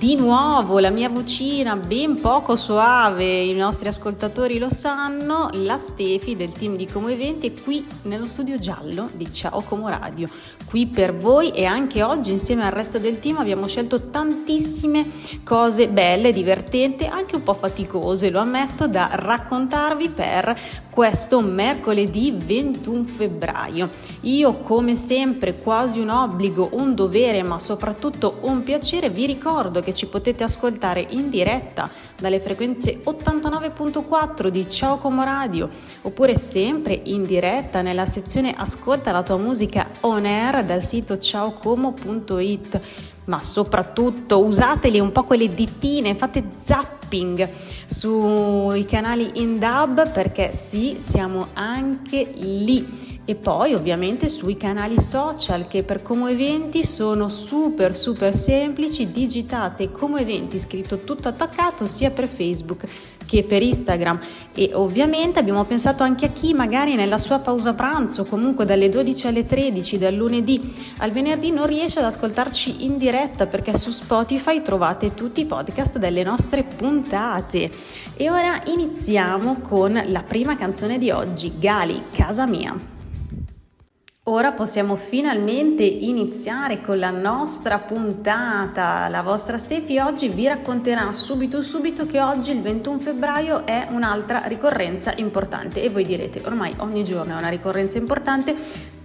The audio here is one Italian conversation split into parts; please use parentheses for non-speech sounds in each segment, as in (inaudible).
Di nuovo la mia vocina ben poco suave, i nostri ascoltatori lo sanno, la Stefi del team di Como Eventi qui nello studio giallo di Ciao Como Radio, qui per voi e anche oggi insieme al resto del team abbiamo scelto tantissime cose belle, divertenti, anche un po' faticose, lo ammetto, da raccontarvi per questo mercoledì 21 febbraio. Io come sempre quasi un obbligo, un dovere, ma soprattutto un piacere, vi ricordo che ci potete ascoltare in diretta dalle frequenze 89.4 di Ciao Como Radio oppure sempre in diretta nella sezione Ascolta la tua musica on air dal sito ciaocomo.it ma soprattutto usateli un po' quelle dittine, fate zapping sui canali in dub perché sì, siamo anche lì. E poi ovviamente sui canali social che per Como Eventi sono super super semplici, digitate Como Eventi scritto tutto attaccato sia per Facebook che per Instagram e ovviamente abbiamo pensato anche a chi magari nella sua pausa pranzo, comunque dalle 12 alle 13, dal lunedì al venerdì non riesce ad ascoltarci in diretta perché su Spotify trovate tutti i podcast delle nostre puntate. E ora iniziamo con la prima canzone di oggi, Gali, Casa Mia. Ora possiamo finalmente iniziare con la nostra puntata. La vostra Stefi oggi vi racconterà subito subito che oggi il 21 febbraio è un'altra ricorrenza importante e voi direte ormai ogni giorno è una ricorrenza importante.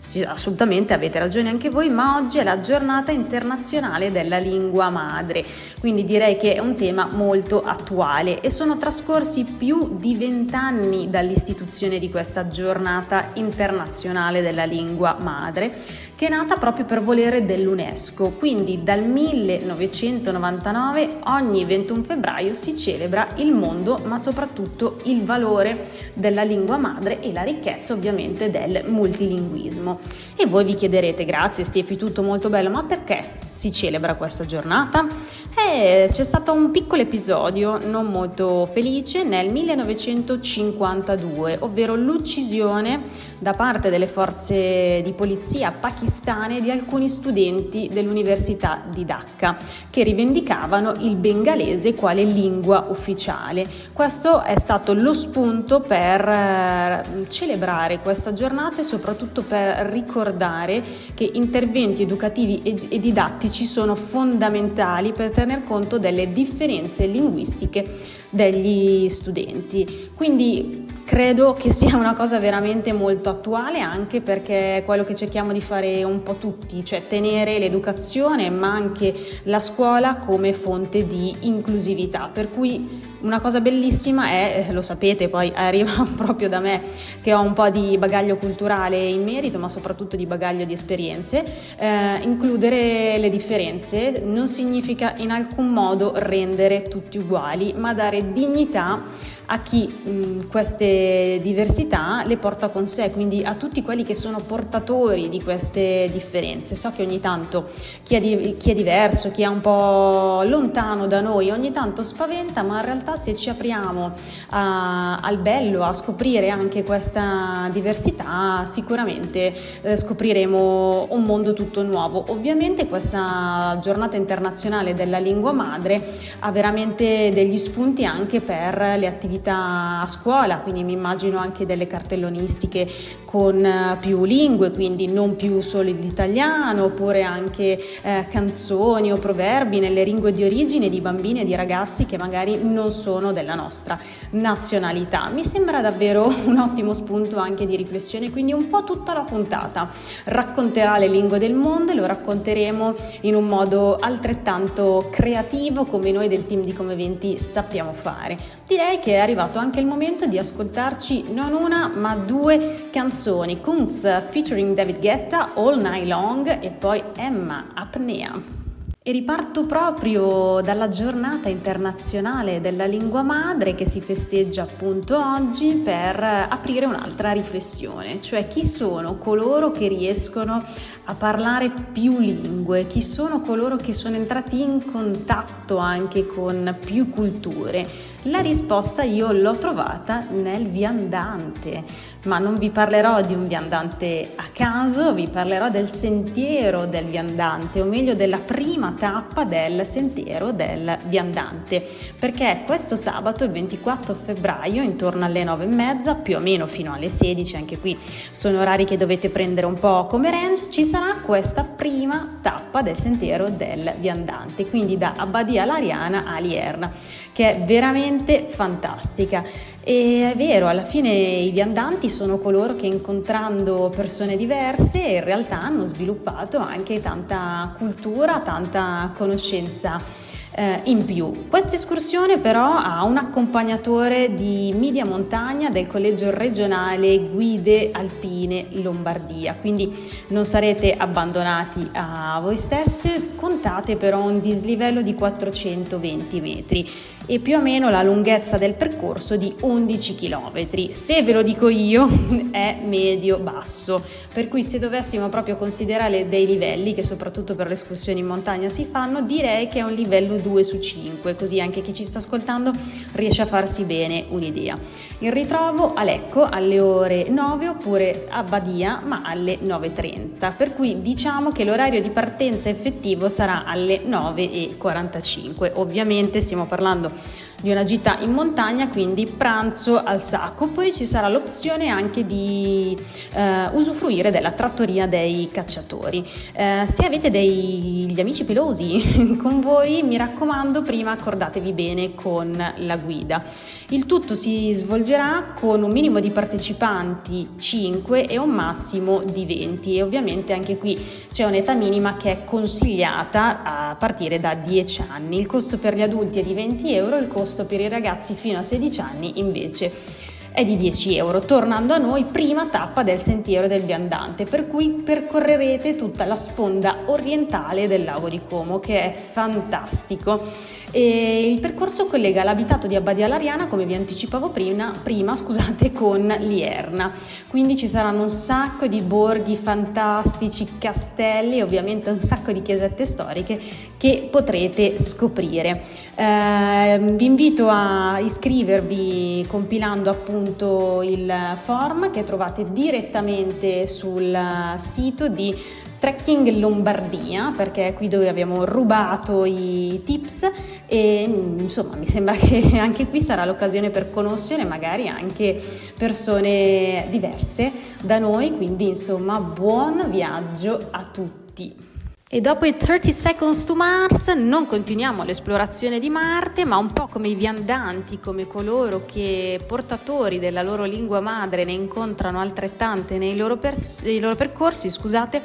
Sì, assolutamente avete ragione anche voi, ma oggi è la giornata internazionale della lingua madre, quindi direi che è un tema molto attuale e sono trascorsi più di vent'anni dall'istituzione di questa giornata internazionale della lingua madre, che è nata proprio per volere dell'UNESCO. Quindi dal 1999 ogni 21 febbraio si celebra il mondo, ma soprattutto il valore della lingua madre e la ricchezza ovviamente del multilinguismo. E voi vi chiederete, grazie Stefi, tutto molto bello, ma perché si celebra questa giornata? Eh, c'è stato un piccolo episodio non molto felice nel 1952, ovvero l'uccisione da parte delle forze di polizia pakistane di alcuni studenti dell'Università di Dhaka che rivendicavano il bengalese quale lingua ufficiale. Questo è stato lo spunto per eh, celebrare questa giornata e soprattutto per ricordare che interventi educativi e didattici sono fondamentali per tener conto delle differenze linguistiche degli studenti. Quindi Credo che sia una cosa veramente molto attuale anche perché è quello che cerchiamo di fare un po' tutti, cioè tenere l'educazione ma anche la scuola come fonte di inclusività. Per cui una cosa bellissima è, eh, lo sapete, poi arriva (laughs) proprio da me che ho un po' di bagaglio culturale in merito, ma soprattutto di bagaglio di esperienze, eh, includere le differenze non significa in alcun modo rendere tutti uguali, ma dare dignità a chi mh, queste diversità le porta con sé, quindi a tutti quelli che sono portatori di queste differenze. So che ogni tanto chi è, di, chi è diverso, chi è un po' lontano da noi, ogni tanto spaventa, ma in realtà se ci apriamo a, al bello, a scoprire anche questa diversità, sicuramente eh, scopriremo un mondo tutto nuovo. Ovviamente questa giornata internazionale della lingua madre ha veramente degli spunti anche per le attività attività a scuola, quindi mi immagino anche delle cartellonistiche con eh, più lingue, quindi non più solo l'italiano, oppure anche eh, canzoni o proverbi nelle lingue di origine di bambini e di ragazzi che magari non sono della nostra nazionalità. Mi sembra davvero (laughs) un ottimo spunto anche di riflessione, quindi un po' tutta la puntata racconterà le lingue del mondo e lo racconteremo in un modo altrettanto creativo come noi del team di Come 20 sappiamo fare. Direi che è arrivato anche il momento di ascoltarci non una ma due canzoni, Kungs featuring David Guetta, All Night Long e poi Emma Apnea. E riparto proprio dalla giornata internazionale della lingua madre che si festeggia appunto oggi per aprire un'altra riflessione, cioè chi sono coloro che riescono a parlare più lingue, chi sono coloro che sono entrati in contatto anche con più culture. La risposta io l'ho trovata nel viandante, ma non vi parlerò di un viandante a caso, vi parlerò del sentiero del viandante, o meglio della prima tappa del sentiero del viandante, perché questo sabato, il 24 febbraio, intorno alle 9 e mezza, più o meno fino alle 16, anche qui sono orari che dovete prendere un po' come range, ci sarà questa prima tappa del sentiero del viandante, quindi da Abbadia Lariana a Lierna, che è veramente fantastica. E è vero, alla fine i viandanti sono coloro che incontrando persone diverse in realtà hanno sviluppato anche tanta cultura, tanta conoscenza eh, in più. Questa escursione però ha un accompagnatore di media montagna del collegio regionale Guide Alpine Lombardia, quindi non sarete abbandonati a voi stesse, contate però un dislivello di 420 metri e più o meno la lunghezza del percorso di 11 km. Se ve lo dico io (laughs) è medio-basso, per cui se dovessimo proprio considerare dei livelli che soprattutto per le escursioni in montagna si fanno, direi che è un livello 2 su 5, così anche chi ci sta ascoltando riesce a farsi bene un'idea. Il ritrovo a Lecco alle ore 9 oppure a Badia ma alle 9.30, per cui diciamo che l'orario di partenza effettivo sarà alle 9.45. Ovviamente stiamo parlando di una gita in montagna, quindi pranzo al sacco. Poi ci sarà l'opzione anche di eh, usufruire della trattoria dei cacciatori. Eh, se avete degli amici pelosi (laughs) con voi, mi raccomando, prima accordatevi bene con la guida. Il tutto si svolgerà con un minimo di partecipanti 5 e un massimo di 20 e ovviamente anche qui c'è un'età minima che è consigliata a partire da 10 anni. Il costo per gli adulti è di 20 euro, il costo per i ragazzi fino a 16 anni invece è di 10 euro, tornando a noi prima tappa del sentiero del viandante, per cui percorrerete tutta la sponda orientale del lago di Como, che è fantastico. E il percorso collega l'abitato di Abbadia Lariana, come vi anticipavo prima, prima scusate, con Lierna. Quindi ci saranno un sacco di borghi fantastici, castelli ovviamente un sacco di chiesette storiche che potrete scoprire. Eh, vi invito a iscrivervi compilando appunto il form che trovate direttamente sul sito di Trekking Lombardia, perché è qui dove abbiamo rubato i tips e insomma mi sembra (laughs) che anche qui sarà l'occasione per conoscere magari anche persone diverse da noi, quindi insomma buon viaggio a tutti. E dopo i 30 Seconds to Mars non continuiamo l'esplorazione di Marte, ma un po' come i viandanti, come coloro che portatori della loro lingua madre ne incontrano altrettante nei loro, pers- nei loro percorsi, scusate,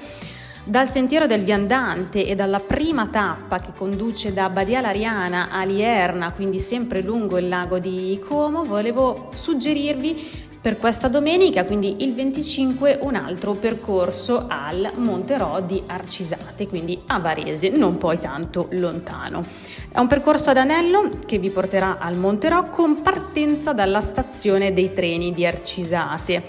dal sentiero del viandante e dalla prima tappa che conduce da Badia Lariana a Lierna, quindi sempre lungo il lago di Como, volevo suggerirvi per questa domenica, quindi il 25, un altro percorso al Monterò di Arcisate, quindi a Varese, non poi tanto lontano. È un percorso ad anello che vi porterà al Monterò con partenza dalla stazione dei treni di Arcisate.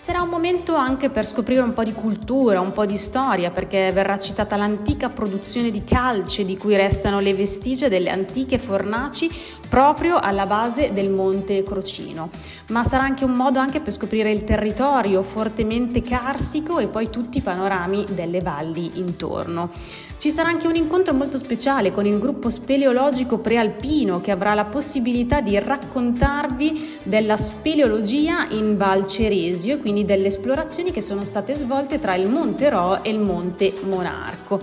Sarà un momento anche per scoprire un po' di cultura, un po' di storia, perché verrà citata l'antica produzione di calce di cui restano le vestigia delle antiche fornaci proprio alla base del Monte Crocino. Ma sarà anche un modo anche per scoprire il territorio fortemente carsico e poi tutti i panorami delle valli intorno. Ci sarà anche un incontro molto speciale con il gruppo speleologico prealpino che avrà la possibilità di raccontarvi della speleologia in Val Ceresio e quindi delle esplorazioni che sono state svolte tra il Monte Ro e il Monte Monarco.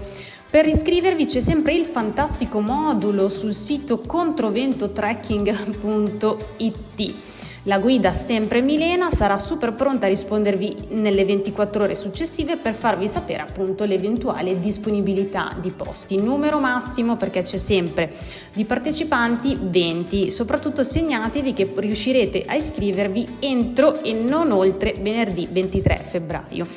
Per iscrivervi c'è sempre il fantastico modulo sul sito controventotrekking.it la guida sempre Milena sarà super pronta a rispondervi nelle 24 ore successive per farvi sapere appunto l'eventuale disponibilità di posti. Numero massimo perché c'è sempre di partecipanti 20, soprattutto segnatevi che riuscirete a iscrivervi entro e non oltre venerdì 23 febbraio.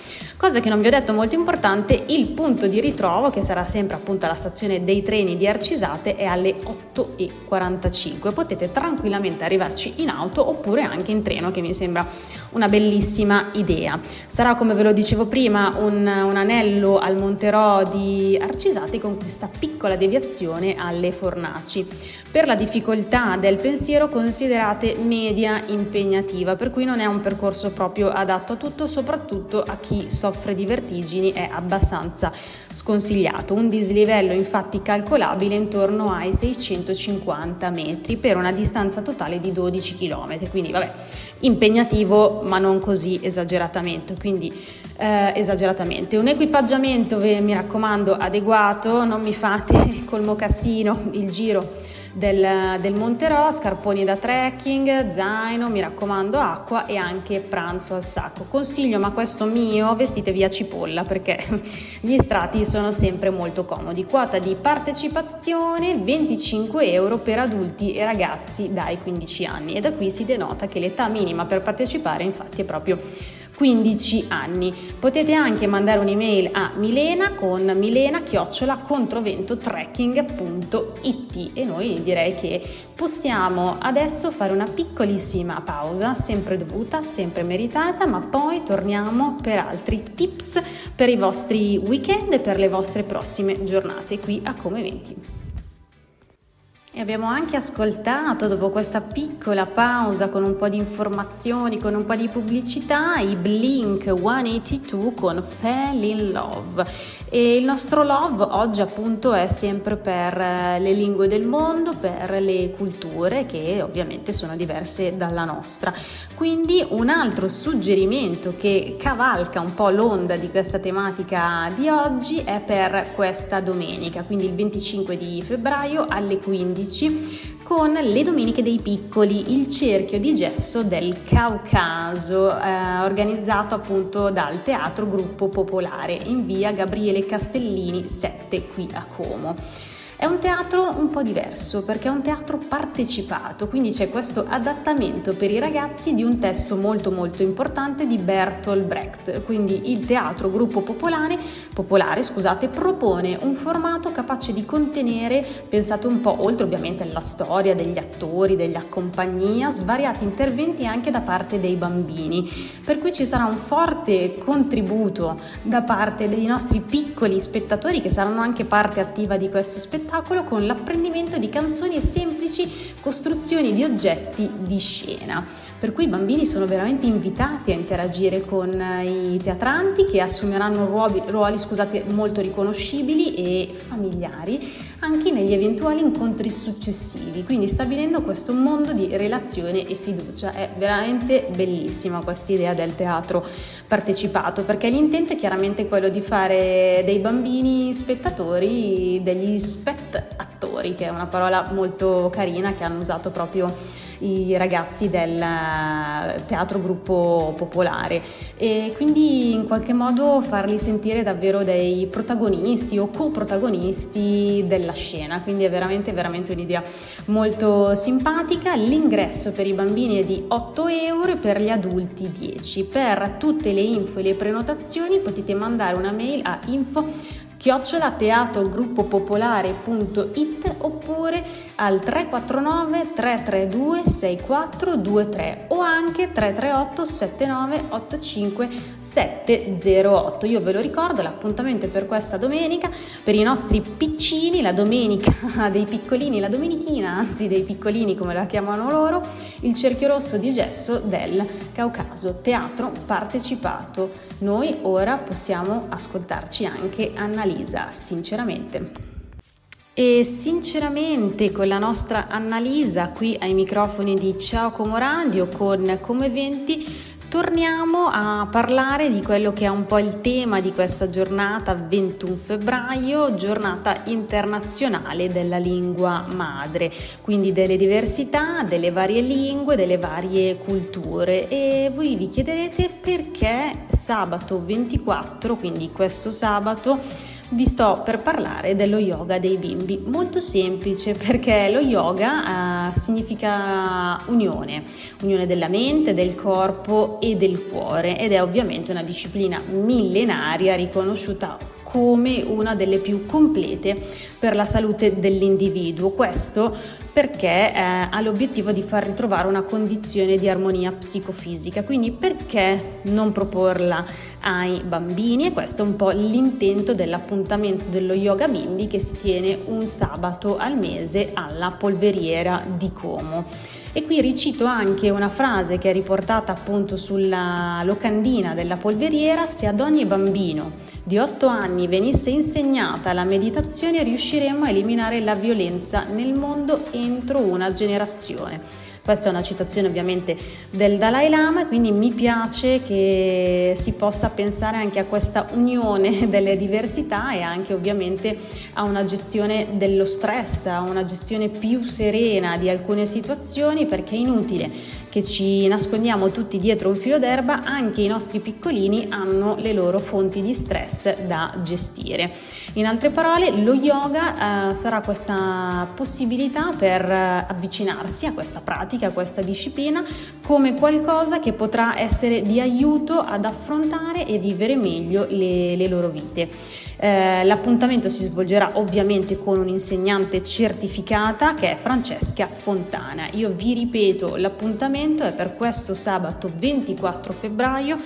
Cosa che non vi ho detto molto importante, il punto di ritrovo, che sarà sempre appunto alla stazione dei treni di Arcisate, è alle 8.45. Potete tranquillamente arrivarci in auto oppure anche in treno, che mi sembra una bellissima idea. Sarà, come ve lo dicevo prima, un, un anello al Monterò di Arcisate con questa piccola deviazione alle Fornaci. Per la difficoltà del pensiero considerate media impegnativa, per cui non è un percorso proprio adatto a tutto, soprattutto a chi soffre di vertigini è abbastanza sconsigliato. Un dislivello infatti calcolabile intorno ai 650 metri per una distanza totale di 12 km, quindi vabbè, impegnativo ma non così esageratamente, quindi eh, esageratamente. Un equipaggiamento, mi raccomando, adeguato, non mi fate (laughs) col mocassino il giro del, del Monterò, scarponi da trekking, zaino, mi raccomando acqua e anche pranzo al sacco. Consiglio, ma questo mio, vestitevi a cipolla perché (laughs) gli strati sono sempre molto comodi. Quota di partecipazione 25 euro per adulti e ragazzi dai 15 anni e da qui si denota che l'età minima per partecipare infatti è proprio 15 anni. Potete anche mandare un'email a milena con milena chiocciola controventotrekking.it e noi direi che possiamo adesso fare una piccolissima pausa, sempre dovuta, sempre meritata, ma poi torniamo per altri tips per i vostri weekend e per le vostre prossime giornate qui a Come 20. E abbiamo anche ascoltato, dopo questa piccola pausa con un po' di informazioni, con un po' di pubblicità, i Blink 182 con Fell in Love. E il nostro love oggi appunto è sempre per eh, le lingue del mondo, per le culture che ovviamente sono diverse dalla nostra. Quindi un altro suggerimento che cavalca un po' l'onda di questa tematica di oggi è per questa domenica, quindi il 25 di febbraio alle 15 2015 con le Domeniche dei Piccoli, il cerchio di gesso del Caucaso, eh, organizzato appunto dal Teatro Gruppo Popolare in via Gabriele Castellini 7 qui a Como. È un teatro un po' diverso perché è un teatro partecipato, quindi c'è questo adattamento per i ragazzi di un testo molto molto importante di Bertolt Brecht. Quindi il teatro gruppo popolare, popolare scusate, propone un formato capace di contenere, pensate un po' oltre ovviamente alla storia degli attori, della compagnia, svariati interventi anche da parte dei bambini. Per cui ci sarà un forte contributo da parte dei nostri piccoli spettatori che saranno anche parte attiva di questo spettacolo spettacolo con l'apprendimento di canzoni e semplici costruzioni di oggetti di scena. Per cui i bambini sono veramente invitati a interagire con eh, i teatranti che assumeranno ruoli, ruoli scusate, molto riconoscibili e familiari anche negli eventuali incontri successivi, quindi stabilendo questo mondo di relazione e fiducia. È veramente bellissima questa idea del teatro partecipato, perché l'intento è chiaramente quello di fare dei bambini spettatori degli spettatori, che è una parola molto carina che hanno usato proprio i ragazzi del eh, teatro gruppo popolare e quindi in qualche modo farli sentire davvero dei protagonisti o coprotagonisti della scena, quindi è veramente veramente un'idea molto simpatica. L'ingresso per i bambini è di 8 euro e per gli adulti 10. Per tutte le info e le prenotazioni potete mandare una mail a info chiocciola teatrogruppopopolare.it oppure al 349 332 6423 o anche 338 79 85 708. Io ve lo ricordo, l'appuntamento è per questa domenica, per i nostri piccini, la domenica (laughs) dei piccolini, la domenichina, anzi dei piccolini come la chiamano loro, il cerchio rosso di gesso del Caucaso, teatro partecipato. Noi ora possiamo ascoltarci anche Annalisa Annalisa, sinceramente. E sinceramente con la nostra Annalisa qui ai microfoni di Ciao Como Radio con Come Eventi torniamo a parlare di quello che è un po' il tema di questa giornata 21 febbraio, giornata internazionale della lingua madre, quindi delle diversità, delle varie lingue, delle varie culture e voi vi chiederete perché sabato 24, quindi questo sabato vi sto per parlare dello yoga dei bimbi. Molto semplice perché lo yoga eh, significa unione, unione della mente, del corpo e del cuore ed è ovviamente una disciplina millenaria riconosciuta come una delle più complete per la salute dell'individuo. Questo perché eh, ha l'obiettivo di far ritrovare una condizione di armonia psicofisica. Quindi perché non proporla ai bambini? E questo è un po' l'intento dell'appuntamento dello yoga bimbi che si tiene un sabato al mese alla polveriera di Como. E qui ricito anche una frase che è riportata appunto sulla locandina della polveriera, se ad ogni bambino di 8 anni venisse insegnata la meditazione riusciremmo a eliminare la violenza nel mondo entro una generazione. Questa è una citazione ovviamente del Dalai Lama, quindi mi piace che si possa pensare anche a questa unione (laughs) delle diversità e anche ovviamente a una gestione dello stress, a una gestione più serena di alcune situazioni perché è inutile che ci nascondiamo tutti dietro un filo d'erba, anche i nostri piccolini hanno le loro fonti di stress da gestire. In altre parole, lo yoga eh, sarà questa possibilità per eh, avvicinarsi a questa pratica, a questa disciplina, come qualcosa che potrà essere di aiuto ad affrontare e vivere meglio le, le loro vite. Eh, l'appuntamento si svolgerà ovviamente con un'insegnante certificata che è Francesca Fontana. Io vi ripeto, l'appuntamento è per questo sabato 24 febbraio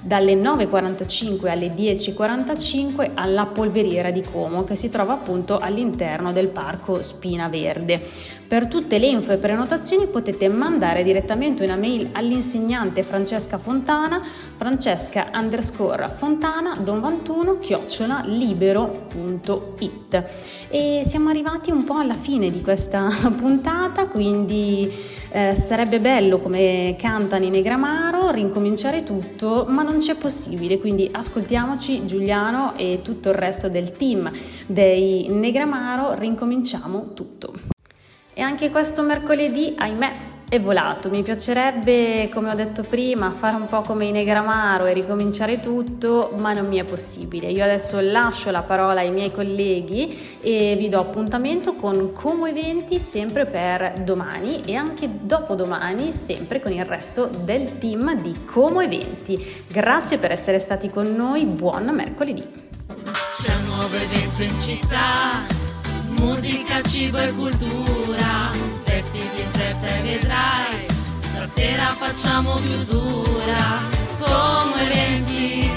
dalle 9.45 alle 10.45 alla polveriera di Como che si trova appunto all'interno del parco Spina Verde. Per tutte le info e prenotazioni potete mandare direttamente una mail all'insegnante Francesca Fontana, francesca underscore fontana don 21 chiocciola libero.it. E siamo arrivati un po' alla fine di questa (laughs) puntata, quindi eh, sarebbe bello come cantano i Negramaro rincominciare tutto, ma non c'è possibile, quindi ascoltiamoci Giuliano e tutto il resto del team dei Negramaro, rincominciamo tutto. E anche questo mercoledì, ahimè, è volato. Mi piacerebbe, come ho detto prima, fare un po' come i Negramaro e ricominciare tutto, ma non mi è possibile. Io adesso lascio la parola ai miei colleghi e vi do appuntamento con Como Eventi sempre per domani e anche dopodomani, sempre con il resto del team di Como Eventi. Grazie per essere stati con noi, buon mercoledì. C'è un nuovo evento in città musica, cibo e cultura, vestiti in fretta e vedrai, stasera facciamo chiusura, come eventi